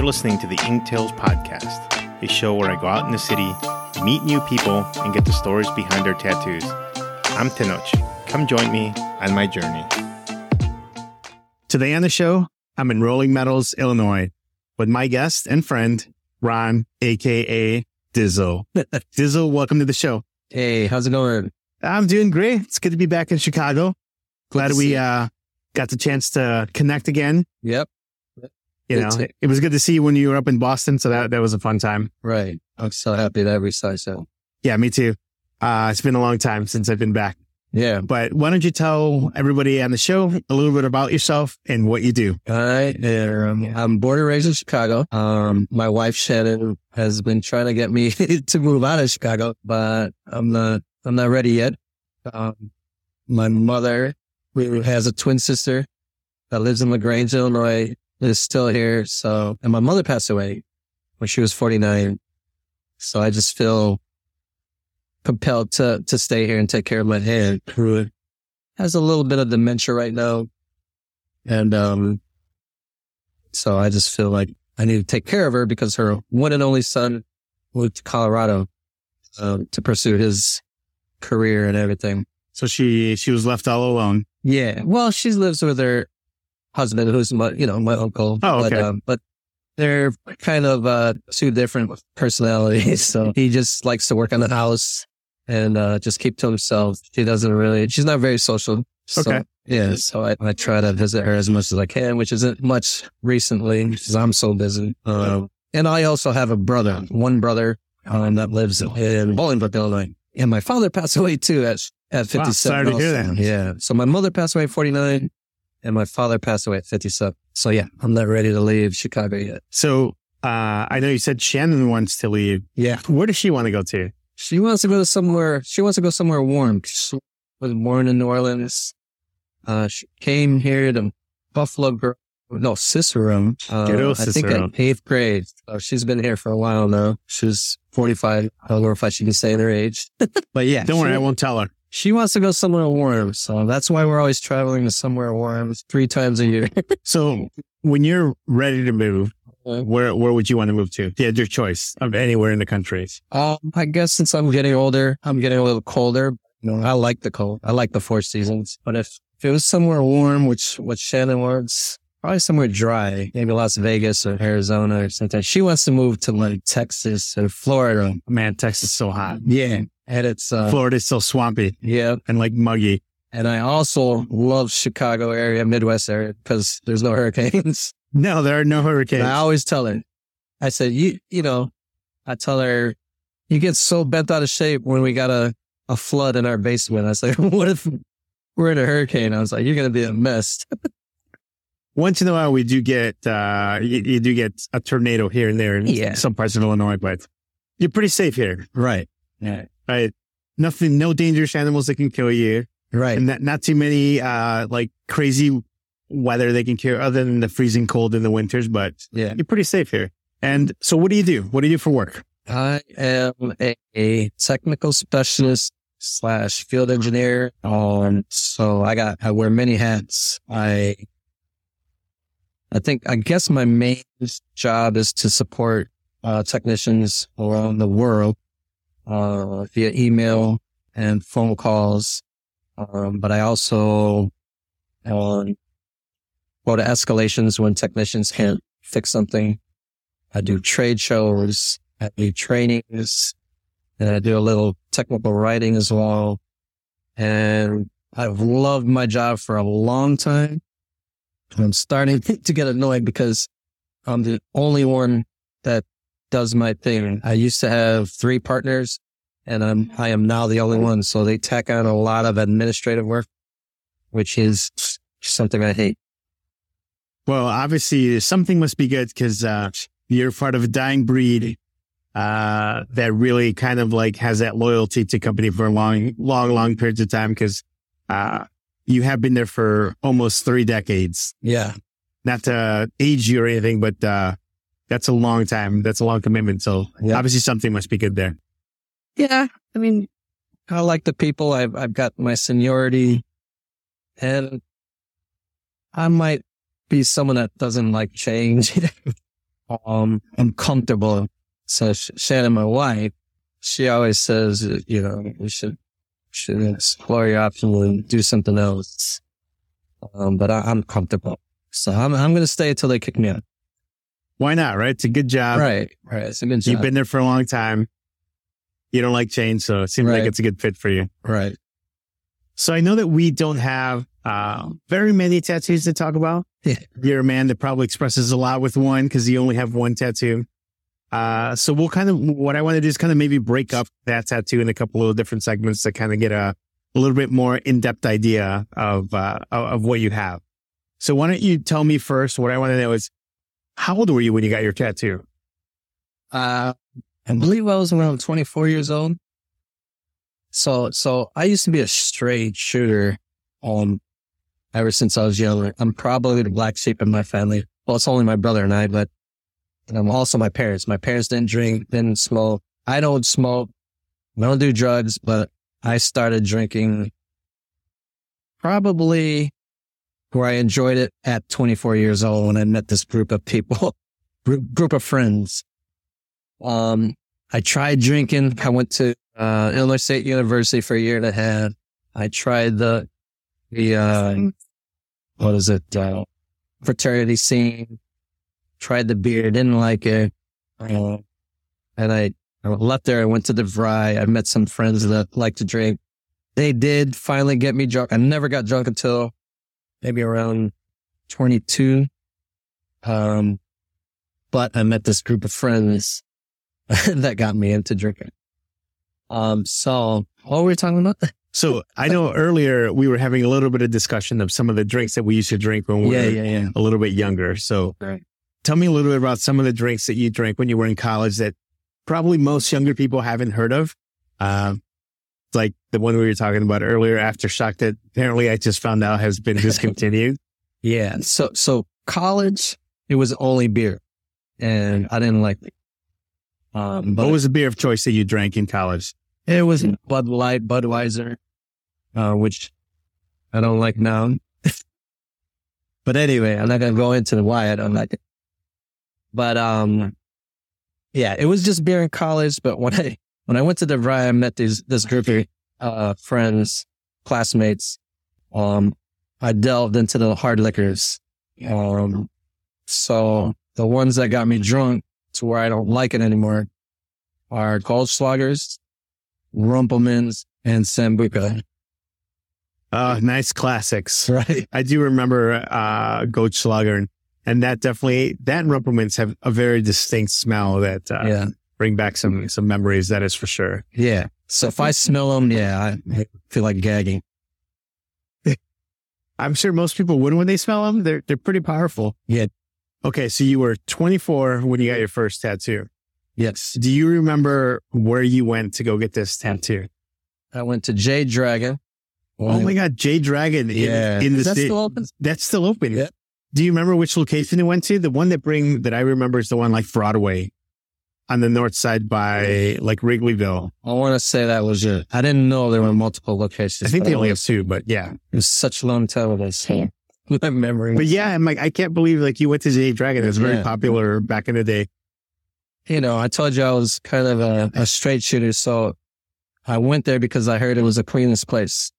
You're listening to the Ink Tales Podcast, a show where I go out in the city, meet new people, and get the stories behind their tattoos. I'm Tenoch. Come join me on my journey. Today on the show, I'm in Rolling Meadows, Illinois, with my guest and friend, Ron, aka Dizzle. Dizzle, welcome to the show. Hey, how's it going? I'm doing great. It's good to be back in Chicago. Glad we uh, got the chance to connect again. Yep. You know, it was good to see you when you were up in Boston. So that, that was a fun time. Right. I'm so happy that we saw so. Yeah, me too. Uh, it's been a long time since I've been back. Yeah. But why don't you tell everybody on the show a little bit about yourself and what you do? All right. Am, I'm born and raised in Chicago. Um, my wife Shannon has been trying to get me to move out of Chicago, but I'm not, I'm not ready yet. Um, my mother, has a twin sister that lives in LaGrange, Illinois, is still here. So, and my mother passed away when she was 49. So I just feel compelled to, to stay here and take care of my aunt who has a little bit of dementia right now. And, um, so I just feel like I need to take care of her because her one and only son moved to Colorado, um, to pursue his career and everything. So she, she was left all alone. Yeah. Well, she lives with her husband, who's my, you know, my uncle. Oh, okay. But, um, but they're kind of, uh, two different personalities. So he just likes to work on the house and, uh, just keep to himself. She doesn't really, she's not very social. So, Okay. Yeah. So I, I try to visit her as much as I can, which isn't much recently because I'm so busy. Um, and I also have a brother, one brother, um, that lives in Bolingbrook, Illinois. And my father passed away too at, at 57. Wow, sorry to hear that. Yeah. So my mother passed away at 49 and my father passed away at 57. So yeah, I'm not ready to leave Chicago yet. So, uh, I know you said Shannon wants to leave. Yeah. Where does she want to go to? She wants to go to somewhere, she wants to go somewhere warm. She was born in New Orleans. Uh, she came here to Buffalo. No, Cicero. Uh, old I think Cicero. in eighth grade. So she's been here for a while now. She's 45. I don't know if I should be saying her age, but yeah. Don't worry, she- I won't tell her. She wants to go somewhere warm. So that's why we're always traveling to somewhere warm three times a year. So when you're ready to move, where, where would you want to move to? Had your choice of anywhere in the country. Um, I guess since I'm getting older, I'm getting a little colder. You know, I like the cold. I like the four seasons. But if, if it was somewhere warm, which what Shannon wants, probably somewhere dry, maybe Las Vegas or Arizona or something. She wants to move to like Texas or Florida. Man, Texas is so hot. Yeah. And it's, uh, Florida's so swampy yeah. and like muggy. And I also love Chicago area, Midwest area, because there's no hurricanes. No, there are no And hurricanes. I always tell her, I said, you, you know, I tell her, you get so bent out of shape when we got a, a flood in our basement. I was like, what if we're in a hurricane? I was like, you're going to be a mess. Once in a while, we do get, uh, you, you do get a tornado here and there in Yeah. some parts of Illinois, but you're pretty safe here, Right. Yeah. Right? Nothing, no dangerous animals that can kill you. Right. and not, not too many uh like crazy weather they can cure other than the freezing cold in the winters but Yeah. you're pretty safe here and so what do you do what do you do for work I am a, a technical specialist slash field engineer. Um, so I got, I wear many hats. I, I think, I guess my main job is to support, uh, technicians around the world, uh, via email and phone calls. Um, but I also, um, go to escalations when technicians can't fix something. I do trade shows. I do trainings and I do a little technical writing as well. And I've loved my job for a long time. I'm starting to get annoyed because I'm the only one that does my thing. I used to have three partners and I'm, I am now the only one. So they tack on a lot of administrative work, which is something I hate. well obviously something must be good because uh you're part of a dying breed uh that really kind of like has that loyalty to company for a long long long periods of time because uh you have been there for almost three decades Yeah. not to age you or anything but uh that's a long time that's a long commitment so Yeah. obviously something must be good there Yeah, I mean, I like the people. I've I've got my seniority, and I might be someone that doesn't like change. um, I'm comfortable. So Sh- Shannon, my wife, she always says, you know, we should, should explore your options and do something else. Um, but I, I'm comfortable. So I'm, I'm going to stay until they kick me out. Why not? Right? It's a good job. right. Right. It's a good job. You've been there for a long time. You don't like change, so it seems like it's a good fit for you. right. So I know that we don't have uh, very many tattoos to talk about. Yeah. You're a man that probably expresses a lot with one because you only have one tattoo. Uh, so we'll kind of, what I want to do is kind of maybe break up that tattoo in a couple of different segments to kind of get a, a little bit more in-depth idea of, uh, of of what you have. So why don't you tell me first? What I want to know is how old were you when you got your tattoo? Uh, I believe I was around 24 years old. So, so I used to be a straight shooter, um, ever since I was young. I'm probably the black sheep in my family. Well, it's only my brother and I, but um, also my parents. My parents didn't drink, didn't smoke. I don't smoke. I don't do drugs, but I started drinking probably where I enjoyed it at 24 years old when I met this group of people, group, of friends. Um, I tried drinking. I went to uh, Illinois State University for a year and a half. I tried the the uh, what is it uh, fraternity scene. Tried the beer, didn't like it, uh, and I, I left there. I went to DeVry. I met some friends that like to drink. They did finally get me drunk. I never got drunk until maybe around twenty two. Um, but I met this group of friends that got me into drinking. Um, so what were we talking about? So I know earlier we were having a little bit of discussion of some of the drinks that we used to drink when we yeah, were yeah, yeah. a little bit younger. So Right. tell me a little bit about some of the drinks that you drank when you were in college that probably most younger people haven't heard of. Um, like the one we were talking about earlier, Aftershock, that apparently I just found out has been discontinued. Yeah. So, so college, it was only beer and I didn't like it. Um, but what was the beer of choice that you drank in college? it was Bud Light, Budweiser, uh, which I don't like now. but anyway, I'm not going to go into why I don't like it. But, um, yeah, it was just beer in college. But when I, when I went to DeVry, I met these, this group of, uh, friends, classmates. Um, I delved into the hard liquors. Um, so the ones that got me drunk to where I don't like it anymore are Goldschlagers, Rumple Minze, and Sambuca. Uh, nice classics. Right. I do remember, uh, Goldschlager and, and that definitely, that and Rumple Minze have a very distinct smell that, uh, yeah. Bring back some, mm-hmm. some memories. That is for sure. Yeah. So if I smell them, yeah, I feel like gagging. I'm sure most people would when they smell them. They're, they're pretty powerful. Yeah. Okay. So you were 24 when you got your first tattoo. Yes. Do you remember where you went to go get this tattoo? I went to J Dragon. Oh my God, J Dragon in, Yeah. in the Is that state. still open? That's still open. Yeah. Do you remember which location it went to? The one that bring that I remember is the one like Broadway on the north side by like Wrigleyville. I want to say that was it. I didn't know there were multiple locations. I think they only it have two, but yeah. it was such a long time ago. So my memory. But yeah, I'm like, I can't believe like you went to J Dragon. It was very Yeah. popular back in the day. you know, I told you I was kind of a, a straight shooter. So I went there because I heard it was the cleanest place.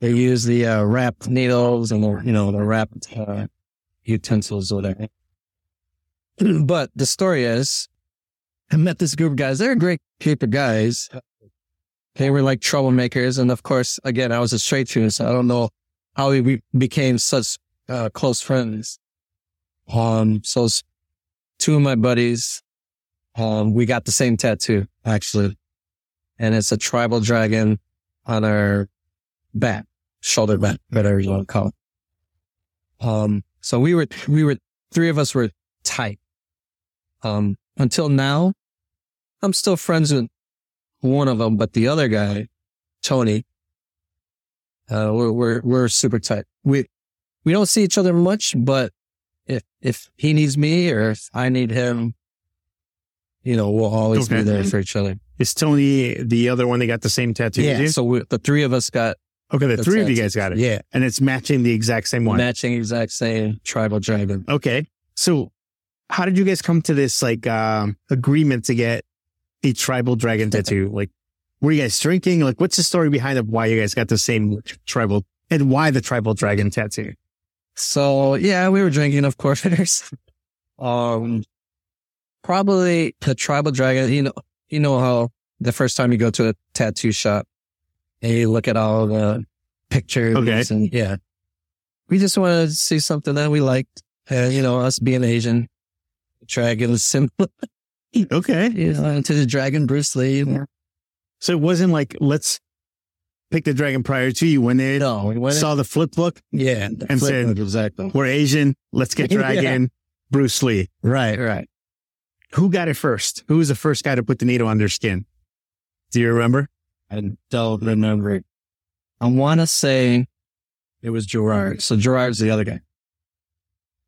They use the uh, wrapped needles and the, you know, the wrapped uh, utensils or whatever. but the story is, I met this group of guys. They're a great group of guys. They were like troublemakers. And of course, again, I was a straight shooter, so I don't know how we became such uh, close friends. Um, so two of my buddies, um, we got the same tattoo actually, and it's a tribal dragon on our back, shoulder back, whatever you want to call it. Um, so we were, we were, three of us were tight. Um, until now, I'm still friends with one of them, but the other guy, Tony, uh, we're, we're, we're super tight. We, we don't see each other much, but if, if he needs me or if I need him, you know, we'll always Okay. be there for each other. Is Tony the other one that got the same tattoo? Yeah. you? So we, the three of us got Okay, the the three of you guys got it. Yeah. And it's matching the exact same one. Matching exact same tribal dragon. Okay. So how did you guys come to this like um, agreement to get a tribal dragon tattoo? Like, were you guys drinking? Like, what's the story behind of why you guys got the same tribal and why the tribal dragon tattoo? So yeah, we were drinking, of course. um, probably the tribal dragon. You know, you know how the first time you go to a tattoo shop and you look at all the pictures Okay. and yeah, we just wanted to see something that we liked. And you know, us being Asian, dragon is simple. Okay. you know, into the dragon Bruce Lee. So it wasn't like, let's pick the dragon prior to you when they No, we went in- saw the flip book. yeah, and flip said- book, exactly. We're Asian. Let's get Yeah. dragon. Bruce Lee. Right, right. Who got it first? Who was the first guy to put the needle on their skin? Do you remember? I don't remember. I want to say it was Gerard. So Gerard's the other guy.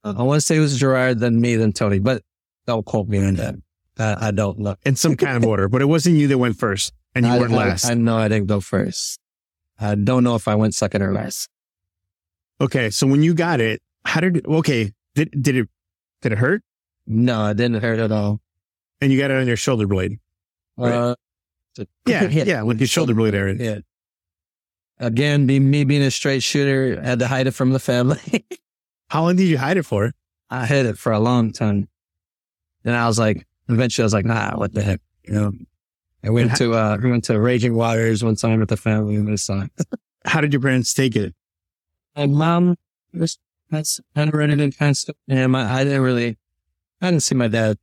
I want to say it was Gerard, then me, then Tony, but don't quote me on that. I, I don't know. In some kind of order, but it wasn't you that went first and you I, weren't I- last. I, know I didn't go first. I don't know if I went second or last. okay. So when you got it, how did it, okay. Did, did it, did it hurt? No, it didn't hurt at all. And you got it on your shoulder blade. Right. Uh, Yeah. Yeah. With your shoulder blade area. Yeah. Again, be, me being a straight shooter, I had to hide it from the family. How long did you hide it for? I hid it for a long time. Then I was like, eventually I was like, nah, what the heck, you know? I went to, uh, we went to Raging Waters one time with the family and this time. How did your parents take it? My mom was, that's kind of it and kind of stuff. And my, I didn't really, I didn't see my dad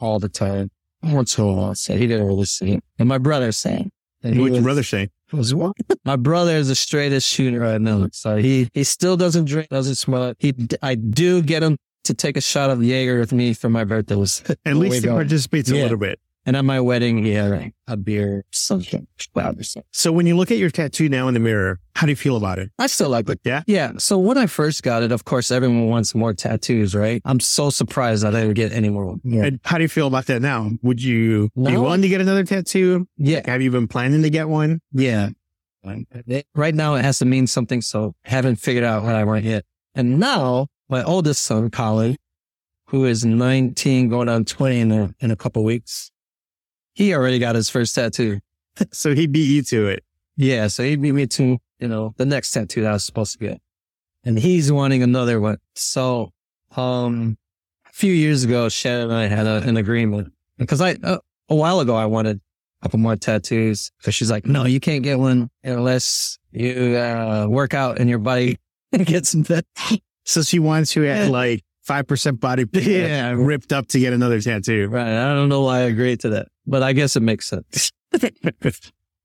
all the time. Once in a while, so he didn't really see it. And my brother saying. that What'd your brother say? was what? My brother is the straightest shooter I know. So he, he still doesn't drink, doesn't smoke. He, I do get him to take a shot of Jaeger with me for my birthday. Was At least he go. participates a little bit. and at my wedding, yeah, had a beer, something. Wow. So when you look at your tattoo now in the mirror, how do you feel about it? I still like it. Yeah? Yeah. So when I first got it, of course, everyone wants more tattoos, right? I'm so surprised I didn't get any more. Yeah. And how do you feel about that now? Would you be willing to get another tattoo? Yeah. Have you been planning to get one? Yeah. Right now it has to mean something. So haven't figured out what I want yet. And now my oldest son, Colin, who is 19 going on 20 in a, in a couple weeks, he already got his first tattoo. So he beat you to it. Yeah. So he beat me to, you know, the next tattoo that I was supposed to get. And he's wanting another one. So, um, a few years ago, Shannon and I had a, an agreement because I, uh, a while ago, I wanted a couple more tattoos because she's like, no, you can't get one unless you, uh, work out and your body gets that. So she wants you at like 5% body Yeah. ripped up to get another tattoo. Right. I don't know why I agreed to that, but I guess it makes sense.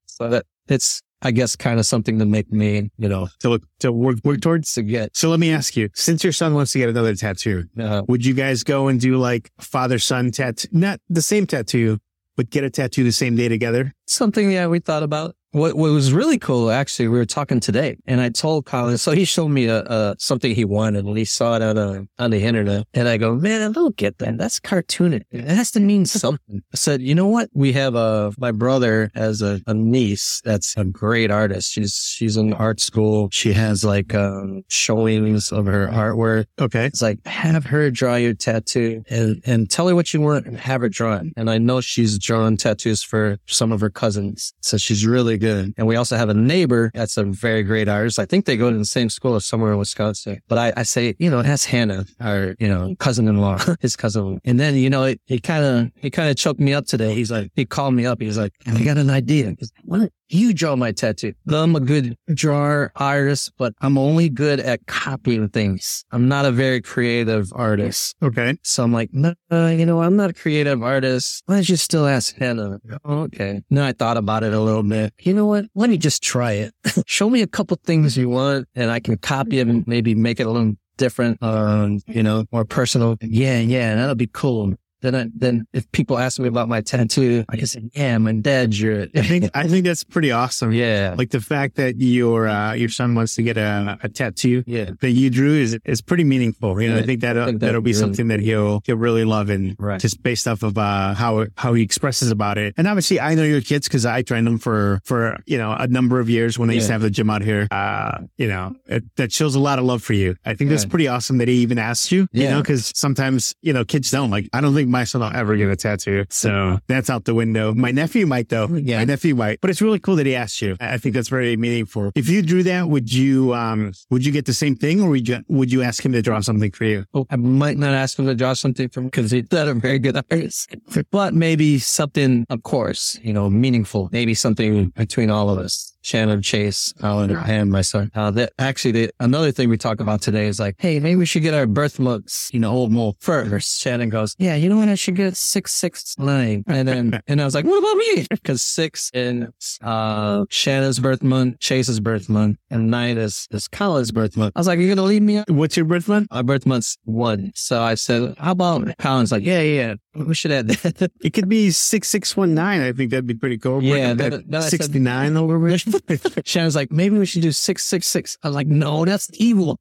so that it's, I guess, kind of something to make me, you know, to look, to work, work towards. to get, So let me ask you, since your son wants to get another tattoo, uh, would you guys go and do like father son tattoo? Not the same tattoo, but get a tattoo the same day together? something yeah we thought about what, what was really cool actually we were talking today and i told colin so he showed me a, a something he wanted and he saw it on, a, on the internet and i go man i don't get that that's cartoonish it has to mean something i said you know what we have a my brother has a, a niece that's a great artist she's she's in art school she has like um showings of her artwork Okay. it's like have her draw your tattoo and, and tell her what you want and have her draw it. And I know she's drawn tattoos for some of her cousins. So she's really good. And we also have a neighbor that's a very great artist. I think they go to the same school or somewhere in Wisconsin. But I, I say, you know, ask Hannah, our, you know, cousin-in-law, his cousin. And then, you know, it, he kind of, he kind of choked me up today. He's like, he called me up. He's like, I got an idea. Like, what? You draw my tattoo. I'm a good drawer artist, but I'm only good at copying things. I'm not a very creative artist. Okay. So I'm like, no, you know, I'm not a creative artist. Why don't you still ask Hannah? "Oh, okay. Then I thought about it a little bit. You know what? Let me just try it. Show me a couple things you want and I can copy it and maybe make it a little different, um, you know, more personal. Yeah, yeah, that'll be cool. Then I, then if people ask me about my tattoo, I can say, yeah, my dad drew it. I think I think that's pretty awesome. yeah. Like the fact that your uh, your son wants to get a, a tattoo Yeah. that you drew is is pretty meaningful. You know, I Yeah, think that I think that'll that'd be really something that he'll he'll really love and Right. just based off of uh, how how he expresses about it. And obviously, I know your kids because I trained them for for you know a number of years when I used to have the gym out here. Uh, you know, it, that shows a lot of love for you. I think that's pretty awesome that he even asked you. You know, because sometimes you know kids don't like. I don't think my son will ever get a tattoo, so that's out the window. My nephew might though. Yeah. My nephew might, but it's really cool that he asked you. I think that's very meaningful. If you drew that, would you um would you get the same thing, or would you would you ask him to draw something for you? Oh, I might not ask him to draw something for me because he's not a very good artist, but maybe something, of course, you know, meaningful. Maybe something between all of us. Shannon, Chase, Alan, and my son. Uh, that actually, the, another thing we talk about today is like, hey, maybe we should get our birth months, you know, old more first. Shannon goes, yeah, you know what? I should get six, six, nine. And then, and I was like, what about me? Because six in, uh, Shannon's birth month, Chase's birth month, and nine is, is Colin's birth month. I was like, you're to leave me? What's your birth month? My birth month's one. So I said, how about Colin's like, yeah, yeah, yeah. we should add that. It could be six six one nine. I think that'd be pretty cool. Yeah, That- that- sixty nine over with. Shannon's like, maybe we should do 666. I was like, no, that's evil.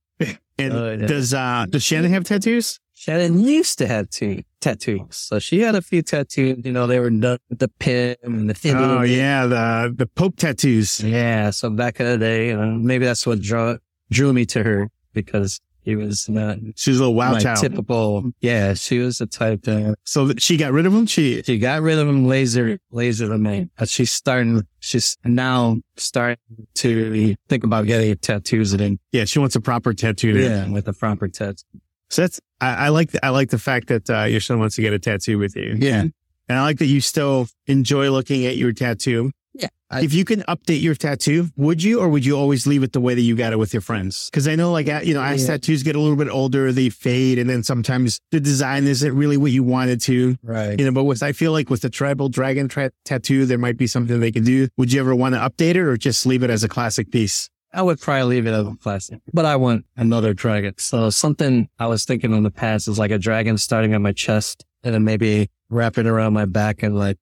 And Oh, yeah. does uh does Shannon have tattoos? Shannon used to have two tattoos. So she had a few tattoos. You know, they were done with the pin and the thin Oh little- yeah, the the Pope tattoos. Yeah. So back in the day, you know, maybe that's what drew, drew me to her because he was not She's a little wow my child. typical. Yeah. She was the type that So she got rid of him. She She got rid of him laser, laser the man. She's starting, she's now starting to think about getting tattoos and yeah, she wants a proper tattoo. yeah, with a proper tattoo. So that's I, I like the, I like the fact that uh, your son wants to get a tattoo with you. Yeah. And I like that you still enjoy looking at your tattoo. Yeah. I, If you can update your tattoo, would you, or would you always leave it the way that you got it with your friends? Because I know, like, you know, as Yeah. tattoos get a little bit older, they fade, and then sometimes the design isn't really what you wanted to. right. You know, but with I feel like with the tribal dragon tra- tattoo, there might be something they can do. Would you ever want to update it, or just leave it as a classic piece? I would probably leave it as a classic, but I want another dragon. So something I was thinking in the past is like a dragon starting on my chest and then maybe wrapping around my back and like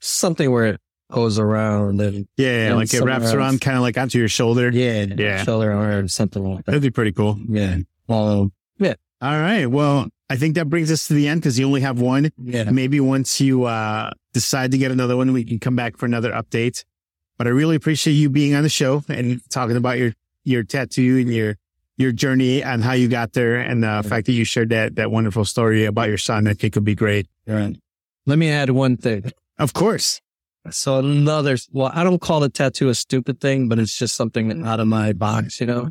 something where goes around and Yeah, Yeah, like it wraps else. around kind of like onto your shoulder. yeah, Yeah. shoulder or something like that. That'd be pretty cool. Yeah. Well, yeah. All right. Well, I think that brings us to the end because you only have one. yeah. Maybe once you uh, decide to get another one, we can come back for another update. But I really appreciate you being on the show and talking about your your tattoo and your your journey and how you got there, and the fact that you shared that that wonderful story about your son. I think would be great. Right. Let me add one thing. Of course. So another, well, I don't call the tattoo a stupid thing, but it's just something out of my box, you know?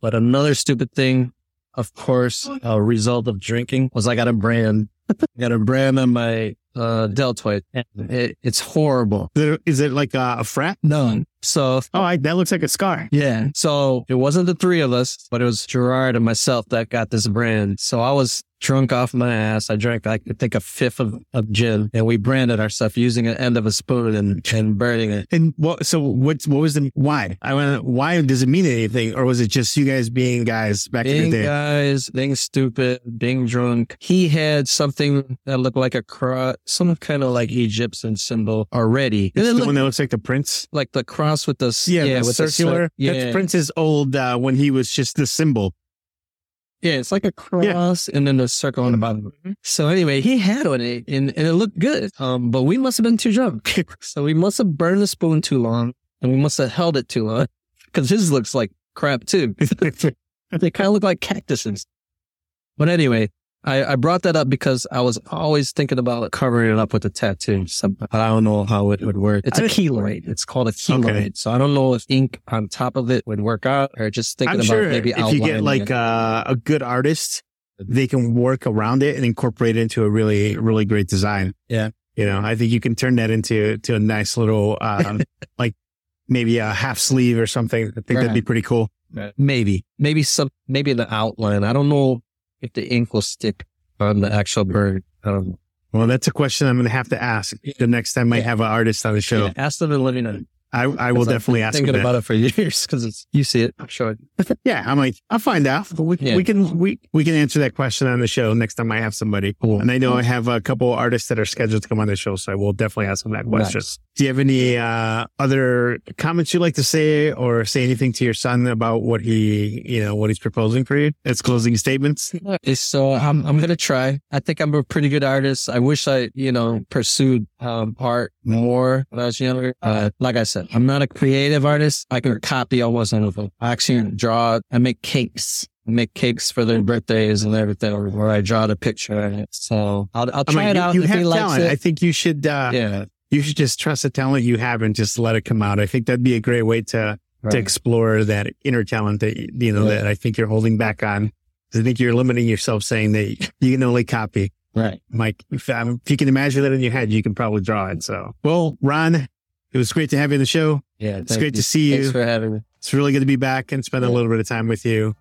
But another stupid thing, of course, a result of drinking was I got a brand, I got a brand on my, uh, deltoid. And It, it's horrible. Is it like a, a frat? None. So Oh, I, that looks like a scar. yeah. So it wasn't the three of us, but it was Gerard and myself that got this brand. So I was drunk off my ass. I drank, I think, a fifth of, of gin and we branded our stuff using an end of a spoon and, and burning it. And what? So what's what was the why? I want why does it mean anything, or was it just you guys being guys back in the day? guys, being stupid, being drunk. He had something that looked like a cross, some kind of like Egyptian symbol already. It's it the looked one that looks like the prince. like the cross with the, s- Yeah, the with the circular. cir- yeah. That's Prince's old uh, when he was just the symbol. Yeah, it's like a cross and then a circle on the bottom. So anyway, he had on it and, and it looked good. Um, but we must have been too drunk. so we must have burned the spoon too long and we must have held it too long because his looks like crap too. they kind of look like cactuses. But anyway, I, I brought that up because I was always thinking about covering it up with a tattoo. Some, I don't know how it would work. It's a keloid. It's called a keloid. Okay. So I don't know if ink on top of it would work out or just thinking I'm about sure maybe if you get outlining like it. uh, a good artist, they can work around it and incorporate it into a really, really great design. Yeah. You know, I think you can turn that into to a nice little, um, like maybe a half sleeve or something. I think that'd be Right. pretty cool. Maybe, maybe some, maybe the outline. I don't know if the ink will stick on the actual bird. I. Well, that's a question I'm going to have to ask the next time I have an artist on the show. Yeah, ask them let me know. I, I will I've been definitely ask thinking about it for years because you see it. I'm sure. Yeah, I'm like, I'll find out. But we, Yeah. we can we we can answer that question on the show next time I have somebody. Cool. And I know I have a couple artists that are scheduled to come on the show, so I will definitely ask them that question. Nice. Do you have any uh, other comments you'd like to say, or say anything to your son about what he, you know, what he's proposing for you? As closing statements. So I'm I'm gonna try. I think I'm a pretty good artist. I wish I you know pursued um, art more when I was younger. Uh, like I said, I'm not a creative artist. I can copy almost anything. I actually draw. I make cakes. I make cakes for their birthdays and everything, or where I draw the picture in it. So I'll I'll try it you, out. you if have talent. it. I think you should. Uh, yeah. You should just trust the talent you have and just let it come out. I think that'd be a great way to Right. to explore that inner talent that you know Yeah. that I think you're holding back on. I think you're limiting yourself, saying that you can only copy. Right. Mike, if, um, if you can imagine that in your head, you can probably draw it. So, well, Ron, it was great to have you on the show. Yeah. It's great you. to see you. Thanks for having me. It's really good to be back and spend a little bit of time with you.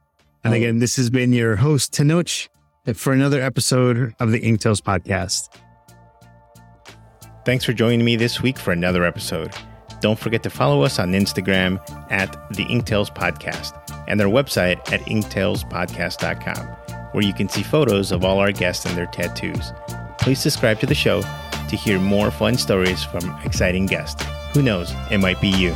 And Oh. again, this has been your host, Tenoch, for another episode of the Inktails podcast. Thanks for joining me this week for another episode. Don't forget to follow us on Instagram at the Inktails Podcast and their website at inktailspodcast.com, where you can see photos of all our guests and their tattoos. Please subscribe to the show to hear more fun stories from exciting guests. Who knows, it might be you.